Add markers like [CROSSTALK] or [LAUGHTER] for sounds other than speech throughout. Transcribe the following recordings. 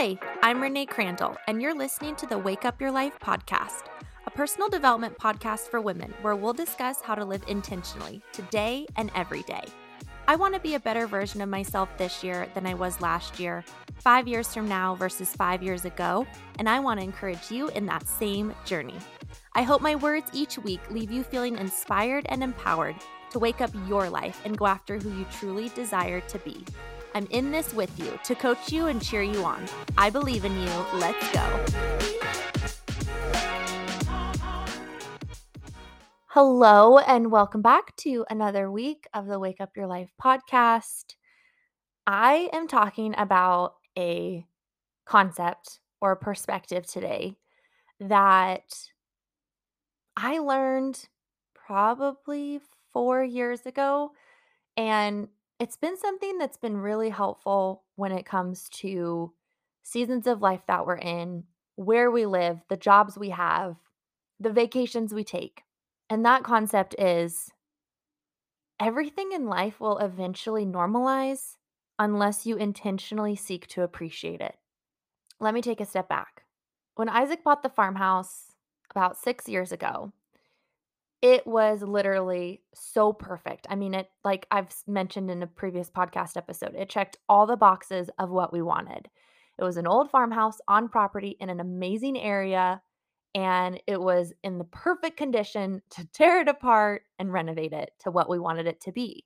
Hi, I'm Renee Crandall, and you're listening to the Wake Up Your Life podcast, a personal development podcast for women where we'll discuss how to live intentionally today and every day. I want to be a better version of myself this year than I was last year, five years from now versus five years ago, and I want to encourage you in that same journey. I hope my words each week leave you feeling inspired and empowered to wake up your life and go after who you truly desire to be. I'm in this with you to coach you and cheer you on. I believe in you. Let's go. Hello, and welcome back to another week of the Wake Up Your Life podcast. I am talking about a concept or perspective today that I learned probably four years ago. And it's been something that's been really helpful when it comes to seasons of life that we're in, where we live, the jobs we have, the vacations we take. And that concept is everything in life will eventually normalize unless you intentionally seek to appreciate it. Let me take a step back. When Isaac bought the farmhouse about six years ago, it was literally so perfect. I mean, it like I've mentioned in a previous podcast episode, it checked all the boxes of what we wanted. It was an old farmhouse on property in an amazing area, and it was in the perfect condition to [LAUGHS] tear it apart and renovate it to what we wanted it to be.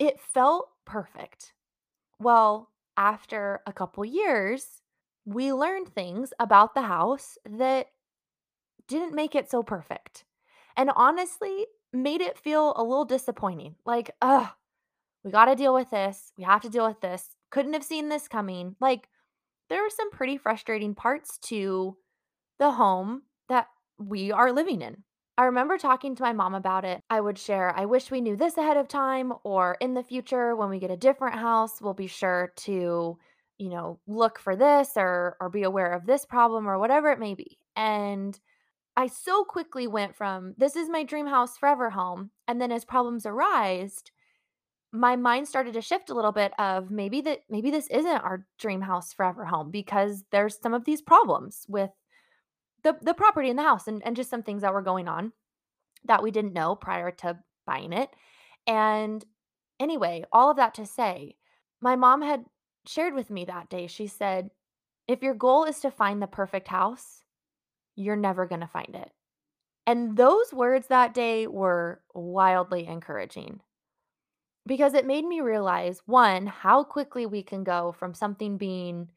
It felt perfect. Well, after a couple years, we learned things about the house that didn't make it so perfect and honestly made it feel a little disappointing. Like, ugh, we got to deal with this. We have to deal with this. Couldn't have seen this coming. Like, there are some pretty frustrating parts to the home that we are living in. I remember talking to my mom about it. I would share, I wish we knew this ahead of time, or in the future, when we get a different house, we'll be sure to, you know, look for this or or be aware of this problem or whatever it may be. And I so quickly went from this is my dream house forever home. And then as problems arised, my mind started to shift a little bit of maybe that maybe this isn't our dream house forever home because there's some of these problems with the the property in the house and, and just some things that were going on that we didn't know prior to buying it. And anyway, all of that to say, my mom had shared with me that day, she said, if your goal is to find the perfect house, you're never going to find it. And those words that day were wildly encouraging because it made me realize one, how quickly we can go from something being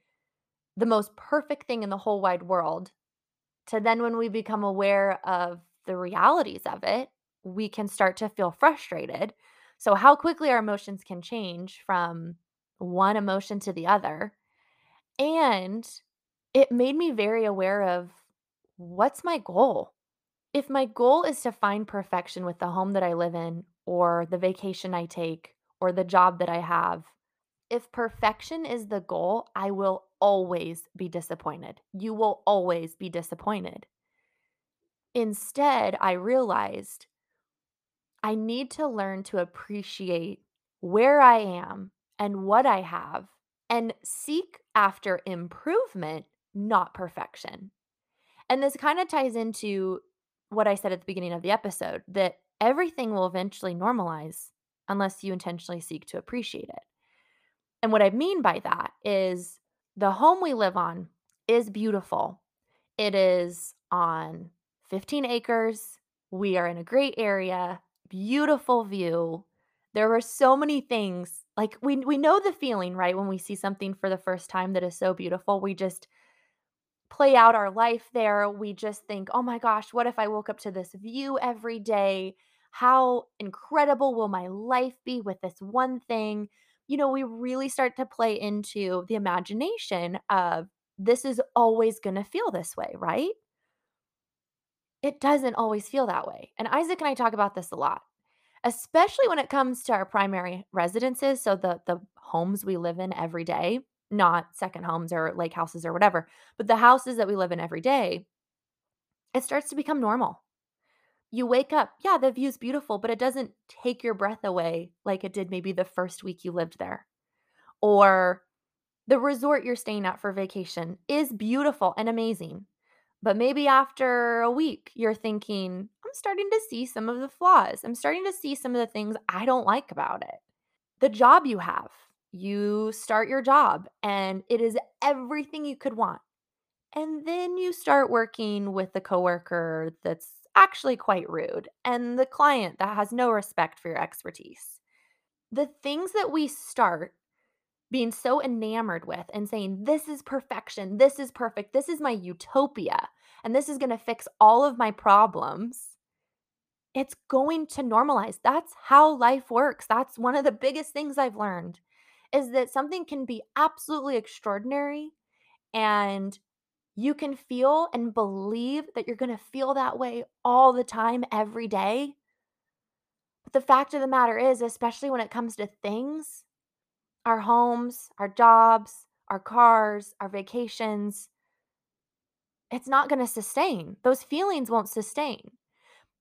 the most perfect thing in the whole wide world to then when we become aware of the realities of it, we can start to feel frustrated. So, how quickly our emotions can change from one emotion to the other. And it made me very aware of what's my goal? If my goal is to find perfection with the home that I live in, or the vacation I take, or the job that I have, if perfection is the goal, I will always be disappointed. You will always be disappointed. Instead, I realized I need to learn to appreciate where I am and what I have and seek after improvement, not perfection. And this kind of ties into what I said at the beginning of the episode that everything will eventually normalize unless you intentionally seek to appreciate it. And what I mean by that is the home we live on is beautiful. It is on 15 acres. We are in a great area, beautiful view. There were so many things. Like we we know the feeling, right? When we see something for the first time that is so beautiful, we just play out our life there. We just think, oh my gosh, what if I woke up to this view every day? How incredible will my life be with this one thing? You know, we really start to play into the imagination of this is always going to feel this way, right? It doesn't always feel that way. And Isaac and I talk about this a lot, especially when it comes to our primary residences. So, the, the homes we live in every day not second homes or lake houses or whatever, but the houses that we live in every day, it starts to become normal. You wake up, yeah, the view's beautiful, but it doesn't take your breath away like it did maybe the first week you lived there. Or The resort you're staying at for vacation is beautiful and amazing. But maybe after a week, you're thinking, I'm starting to see some of the flaws. I'm starting to see some of the things I don't like about it. The job you have, you start your job and it is everything you could want. And then you start working with the coworker that's actually quite rude and the client that has no respect for your expertise. The things that we start being so enamored with and saying, This is perfection. This is perfect. This is my utopia. And this is going to fix all of my problems. It's going to normalize. That's how life works. That's one of the biggest things I've learned is that something can be absolutely extraordinary and you can feel and believe that you're going to feel that way all the time, every day. But the fact of the matter is, especially when it comes to things, our homes, our jobs, our cars, our vacations, it's not going to sustain. Those feelings won't sustain.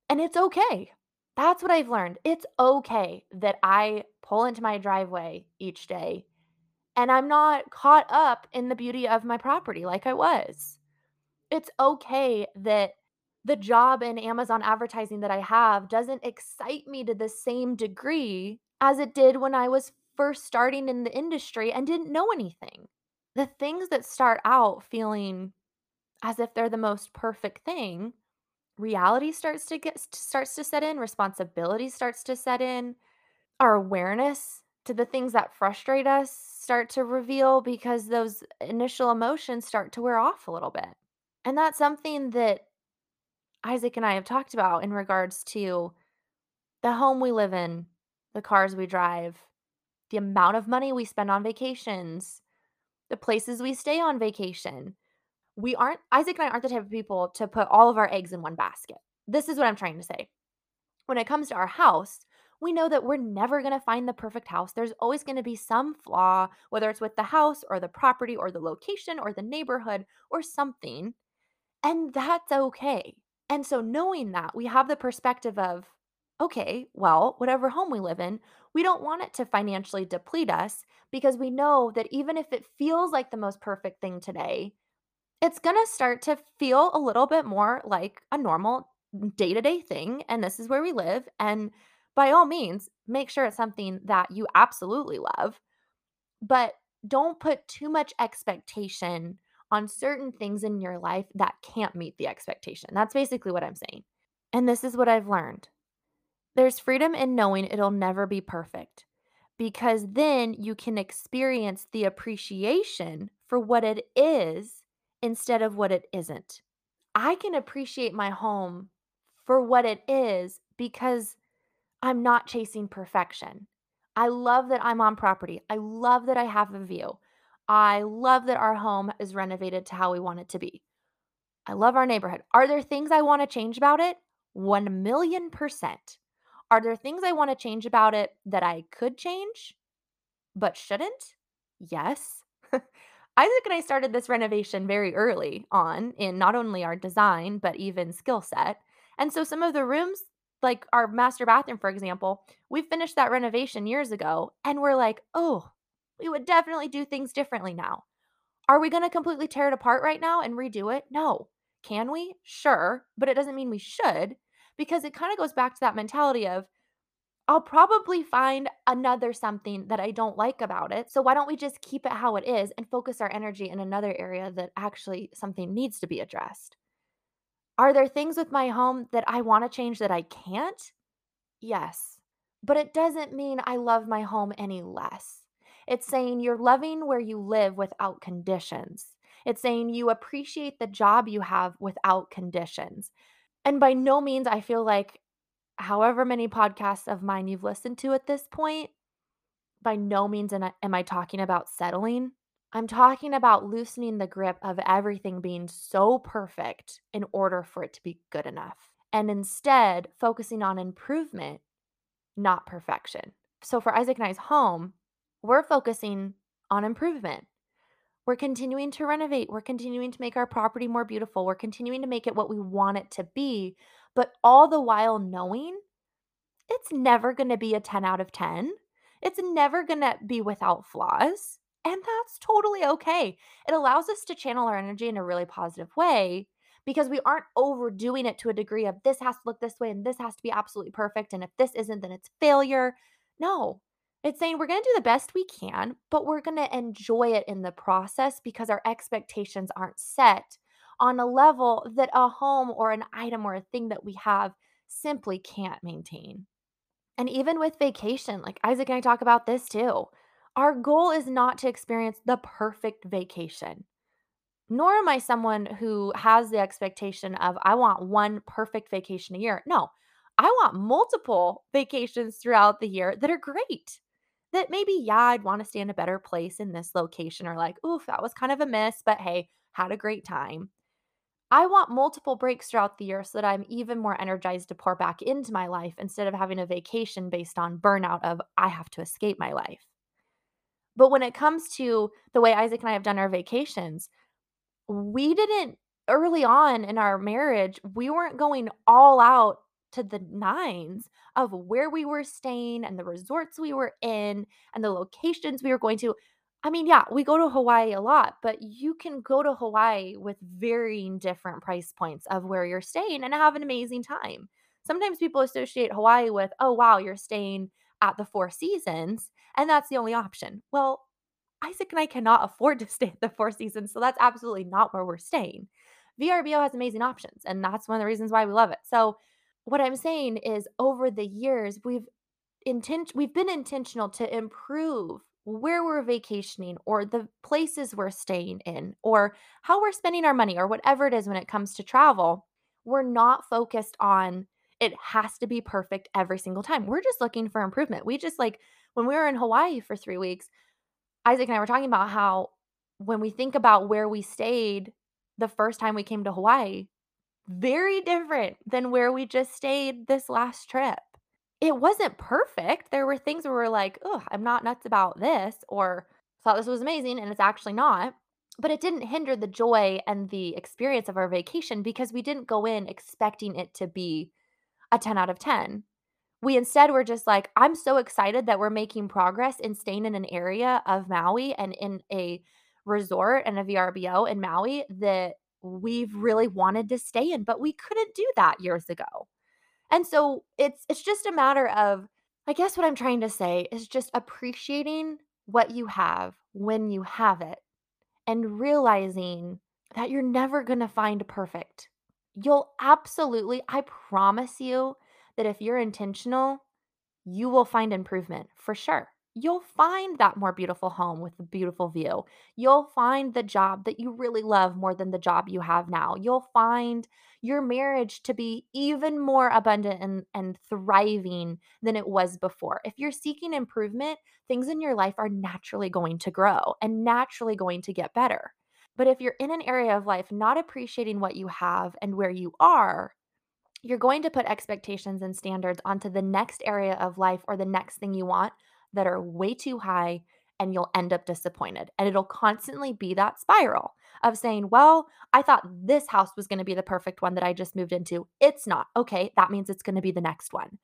And it's okay. That's what I've learned. It's okay that I pull into my driveway each day and I'm not caught up in the beauty of my property like I was. It's okay that the job in Amazon advertising that I have doesn't excite me to the same degree as it did when I was first starting in the industry and didn't know anything. The things that start out feeling as if they're the most perfect thing, reality starts to get starts to set in, responsibility starts to set in, our awareness to the things that frustrate us start to reveal because those initial emotions start to wear off a little bit. And that's something that Isaac and I have talked about in regards to the home we live in, the cars we drive, the amount of money we spend on vacations, the places we stay on vacation. We aren't, Isaac and I aren't the type of people to put all of our eggs in one basket. This is what I'm trying to say. When it comes to our house, we know that we're never going to find the perfect house. There's always going to be some flaw, whether it's with the house or the property or the location or the neighborhood or something. And that's okay. And so, knowing that, we have the perspective of, okay, well, whatever home we live in, we don't want it to financially deplete us because we know that even if it feels like the most perfect thing today, it's going to start to feel a little bit more like a normal day to day thing. And this is where we live. And by all means, make sure it's something that you absolutely love, but don't put too much expectation on certain things in your life that can't meet the expectation. That's basically what I'm saying. And this is what I've learned there's freedom in knowing it'll never be perfect because then you can experience the appreciation for what it is instead of what it isn't. I can appreciate my home for what it is because I'm not chasing perfection. I love that I'm on property. I love that I have a view. I love that our home is renovated to how we want it to be. I love our neighborhood. Are there things I want to change about it? 1 million percent. Are there things I want to change about it that I could change but shouldn't? Yes. [LAUGHS] Isaac and I started this renovation very early on in not only our design, but even skill set. And so some of the rooms like our master bathroom, for example, we finished that renovation years ago and we're like, oh, we would definitely do things differently now. Are we going to completely tear it apart right now and redo it? No. Can we? Sure. But it doesn't mean we should because it kind of goes back to that mentality of, I'll probably find another something that I don't like about it. So why don't we just keep it how it is and focus our energy in another area that actually something needs to be addressed? Are there things with my home that I want to change that I can't? Yes. But it doesn't mean I love my home any less. It's saying you're loving where you live without conditions. It's saying you appreciate the job you have without conditions. And by no means, I feel like, however many podcasts of mine you've listened to at this point, by no means am I talking about settling. I'm talking about loosening the grip of everything being so perfect in order for it to be good enough, and instead focusing on improvement, not perfection. So for Isaac and I's home, we're focusing on improvement. We're continuing to renovate. We're continuing to make our property more beautiful. We're continuing to make it what we want it to be, but all the while knowing it's never going to be a 10 out of 10. It's never going to be without flaws And that's totally okay. It allows us to channel our energy in a really positive way because we aren't overdoing it to a degree of this has to look this way and this has to be absolutely perfect. And if this isn't, then it's failure. No, it's saying we're going to do the best we can, but we're going to enjoy it in the process because our expectations aren't set on a level that a home or an item or a thing that we have simply can't maintain. And even with vacation, like Isaac and I talk about this too. Our goal is not to experience the perfect vacation nor am I someone who has the expectation of, I want one perfect vacation a year. No, I want multiple vacations throughout the year that are great. That maybe, yeah, I'd want to stay in a better place in this location, or like, oof, that was kind of a miss, but hey, had a great time. I want multiple breaks throughout the year so that I'm even more energized to pour back into my life instead of having a vacation based on burnout of I have to escape my life. But when it comes to the way Isaac and I have done our vacations, we didn't early on in our marriage, we weren't going all out to the nines of where we were staying and the resorts we were in and the locations we were going to. I mean, yeah, we go to Hawaii a lot, but you can go to Hawaii with varying different price points of where you're staying and have an amazing time. Sometimes people associate Hawaii with, oh, wow, you're staying at the Four Seasons, and that's the only option. Well, Isaac and I cannot afford to [LAUGHS] stay at the Four Seasons, so that's absolutely not where we're staying. VRBO has amazing options, and that's one of the reasons why we love it. So, what I'm saying is over the years, we've intent we've been intentional to improve where we're vacationing or the places we're staying in or how we're spending our money or whatever it is when it comes to travel. We're not focused on it has to be perfect every single time. We're just looking for improvement. We just like when we were in Hawaii for 3 weeks, Isaac and I were talking about how when we think about where we stayed the first time we came to Hawaii, very different than where we just stayed this last trip. It wasn't perfect. There were things where we're like, oh, I'm not nuts about this, or thought this was amazing, and it's actually not. But it didn't hinder the joy and the experience of our vacation because we didn't go in expecting it to be a 10 out of 10 we instead were just like, I'm so excited that we're making progress in staying in an area of Maui and in a resort and a VRBO in Maui that we've really wanted to stay in, but we couldn't do that years ago. And so it's it's just a matter of I guess what I'm trying to say is just appreciating what you have when you have it and realizing that you're never going to find perfect. You'll absolutely, I promise you, that if you're intentional, you will find improvement for sure. You'll find that more beautiful home with a beautiful view. You'll find the job that you really love more than the job you have now. You'll find your marriage to be even more abundant and, and thriving than it was before. If you're seeking improvement, things in your life are naturally going to grow and naturally going to get better. But if you're in an area of life not appreciating what you have and where you are, you're going to put expectations and standards onto the next area of life or the next thing you want that are way too high and you'll end up disappointed. And it'll constantly be that spiral of saying, Well, I thought this house was going to be the perfect one that I just moved into. It's not. Okay, that means it's going to be the next one.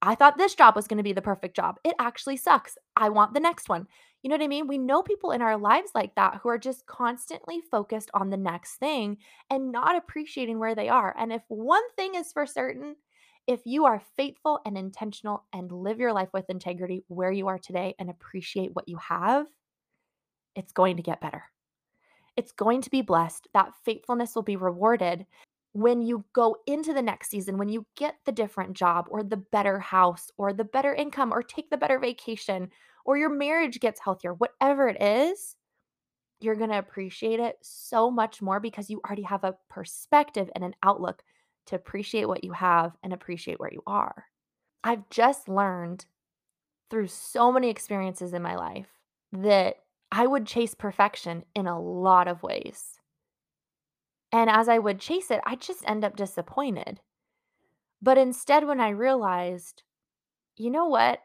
I thought this job was going to be the perfect job. It actually sucks. I want the next one. You know what I mean? We know people in our lives like that who are just constantly focused on the next thing and not appreciating where they are. And if one thing is for certain, if you are faithful and intentional and live your life with integrity where you are today and appreciate what you have, it's going to get better. It's going to be blessed. That faithfulness will be rewarded when you go into the next season, when you get the different job or the better house or the better income or take the better vacation or your marriage gets healthier, whatever it is, you're going to appreciate it so much more because you already have a perspective and an outlook to appreciate what you have and appreciate where you are. I've just learned through so many experiences in my life that I would chase perfection in a lot of ways. And as I would chase it, I'd just end up disappointed. But instead, when I realized, you know what?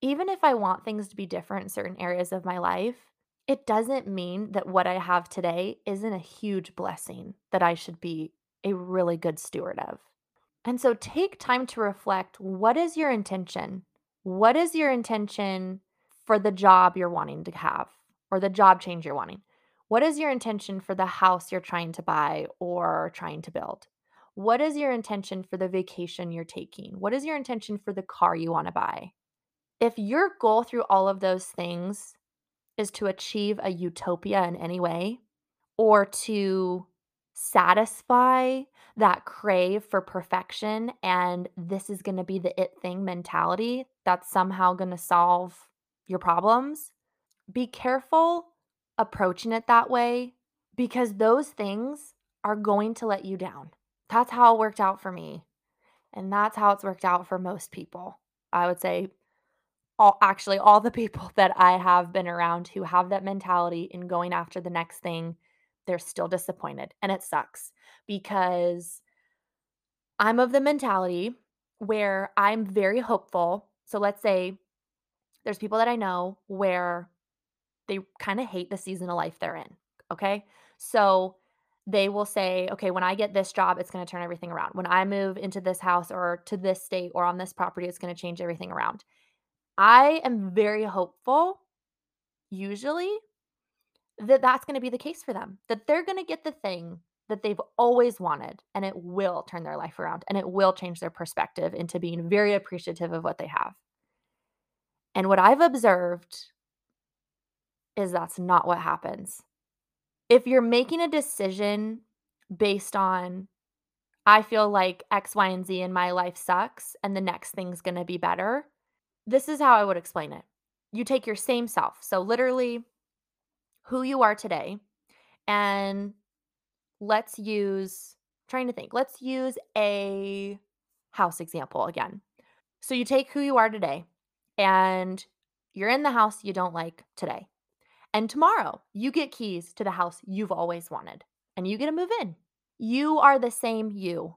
Even if I want things to be different in certain areas of my life, it doesn't mean that what I have today isn't a huge blessing that I should be a really good steward of. And so take time to reflect what is your intention? What is your intention for the job you're wanting to have? or the job change you're wanting? What is your intention for the house you're trying to buy or trying to build? What is your intention for the vacation you're taking? What is your intention for the car you want to buy? If your goal through all of those things is to achieve a utopia in any way or to satisfy that crave for perfection and this is going to be the it thing mentality that's somehow going to solve your problems, be careful approaching it that way because those things are going to let you down. That's how it worked out for me. And that's how it's worked out for most people. I would say all actually all the people [LAUGHS] that I have been around who have that mentality in going after the next thing, they're still disappointed and it sucks because I'm of the mentality where I'm very hopeful. So let's say there's people that I know where they kind of hate the season of life they're in. Okay. So they will say, okay, when I get this job, it's going to turn everything around. When I move into this house or to this state or on this property, it's going to change everything around. I am very hopeful, usually, that that's going to be the case for them, that they're going to get the thing that they've always wanted and it will turn their life around and it will change their perspective into being very appreciative of what they have. And what I've observed is that's not what happens. If you're making a decision based on, I feel like X, Y, and Z in my life sucks and the next thing's going to be better, this is how I would explain it. You take your same self, so literally who you are today, and let's use, trying to think, let's use a house example again. So you take who you are today and you're in the house you don't like today. And tomorrow, you get keys to the house you've always wanted and you get to move in. You are the same you.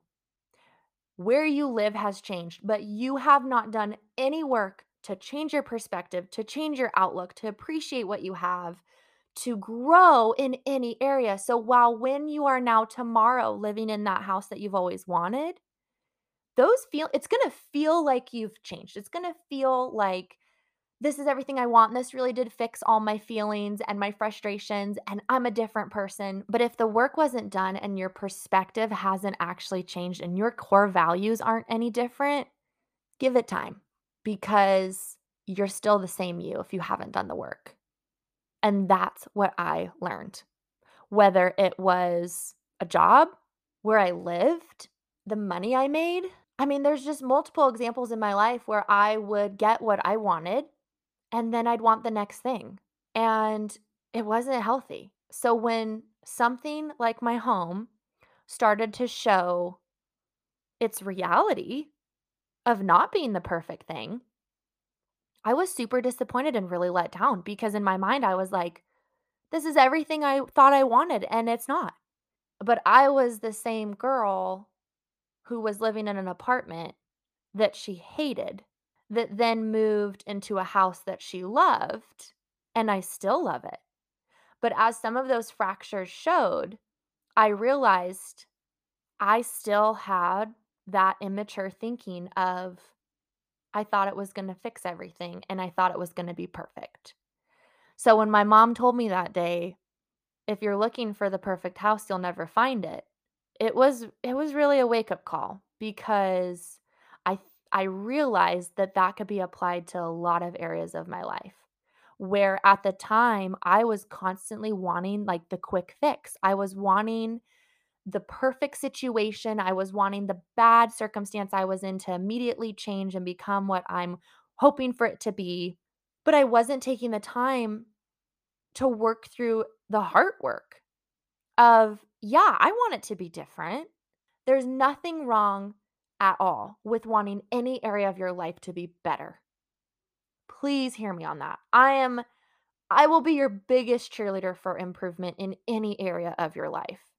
Where you live has changed, but you have not done any work to change your perspective, to change your outlook, to appreciate what you have, to grow in any area. So while when you are now tomorrow living in that house that you've always wanted, those feel it's going to feel like you've changed. It's going to feel like this is everything I want. This really did fix all my feelings and my frustrations, and I'm a different person. But if the work wasn't done and your perspective hasn't actually changed and your core values aren't any different, give it time because you're still the same you if you haven't done the work. And that's what I learned. Whether it was a job where I lived, the money I made. I mean, there's just multiple examples in my life where I would get what I wanted and then I'd want the next thing. And it wasn't healthy. So when something like my home started to show its reality of not being the perfect thing, I was super disappointed and really let down because in my mind, I was like, this is everything I thought I wanted, and it's not. But I was the same girl who was living in an apartment that she hated that then moved into a house that she loved, and I still love it. But as some of those fractures showed, I realized I still had that immature thinking of, I thought it was going to fix everything and I thought it was going to be perfect. So when my mom told me that day, if you're looking for the perfect house, you'll never find it. It was it was really a wake-up call because I I realized that that could be applied to a lot of areas of my life. Where at the time I was constantly wanting like the quick fix. I was wanting the perfect situation. I was wanting the bad circumstance I was in to immediately change and become what I'm hoping for it to be. But I wasn't taking the time to work through the heart work of, yeah, I want it to be different. There's nothing wrong at all with wanting any area of your life to be better. Please hear me on that. I am I will be your biggest cheerleader for improvement in any area of your life.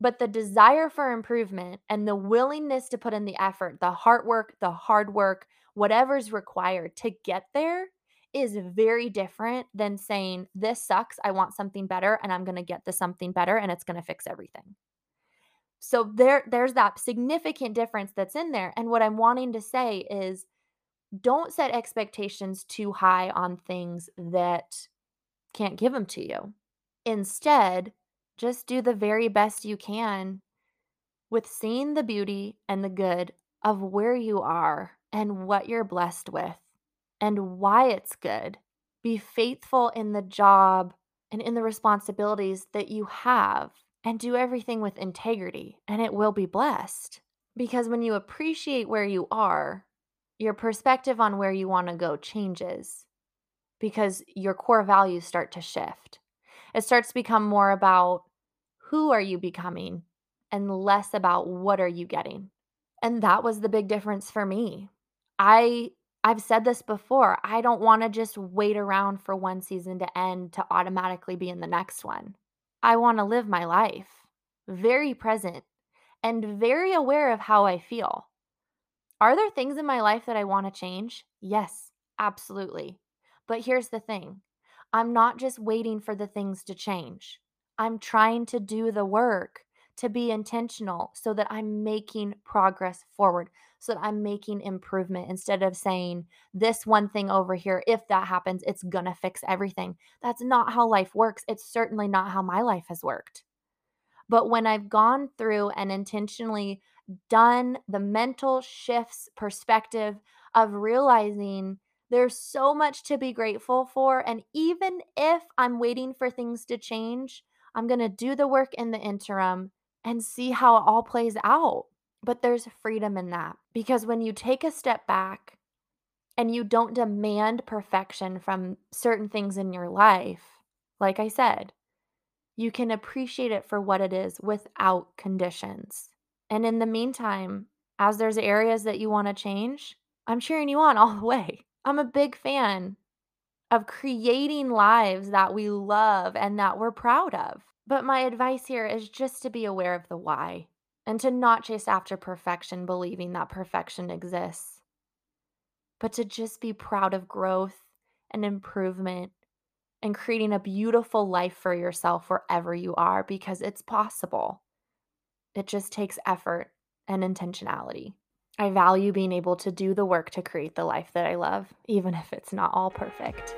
But the desire for improvement and the willingness to put in the effort, the hard work, the hard work, whatever's required to get there is very different than saying, This sucks. I want something better, and I'm going to get the something better, and it's going to fix everything. So there there's that significant difference that's in there. And what I'm wanting to say is don't set expectations too high on things that can't give them to you. Instead, just do the very best you can with seeing the beauty and the good of where you are and what you're blessed with and why it's good. Be faithful in the job and in the responsibilities that you have and do everything with integrity, and it will be blessed. Because when you appreciate where you are, your perspective on where you want to go changes because your core values start to shift. It starts to become more about who are you becoming and less about what are you getting. And that was the big difference for me. I I've said this before. I don't want to just wait around for one season to end to automatically be in the next one. I want to live my life very present and very aware of how I feel. Are there things in my life that I want to change? Yes, absolutely. But here's the thing I'm not just waiting for the things to change, I'm trying to do the work to be intentional so that I'm making progress forward, so that I'm making improvement instead of saying this one thing over here, if that happens, it's gonna fix everything. That's not how life works. It's certainly not how my life has worked. But when I've gone through and intentionally done the mental shifts perspective of realizing there's so much to be grateful for. And even if I'm waiting for things to change, I'm going to do the work in the interim and see how it all plays out. But there's freedom in that because when you take a step back and you don't demand perfection from certain things in your life, like I said, you can appreciate it for what it is without conditions. And in the meantime, as there's areas that you want to change, I'm cheering you on all the way. I'm a big fan of creating lives that we love and that we're proud of. But my advice here is just to be aware of the why and to not chase after perfection, believing that perfection exists, but to just be proud of growth and improvement and creating a beautiful life for yourself wherever you are because it's possible. It just takes effort and intentionality. I value being able to do the work to create the life that I love, even if it's not all perfect.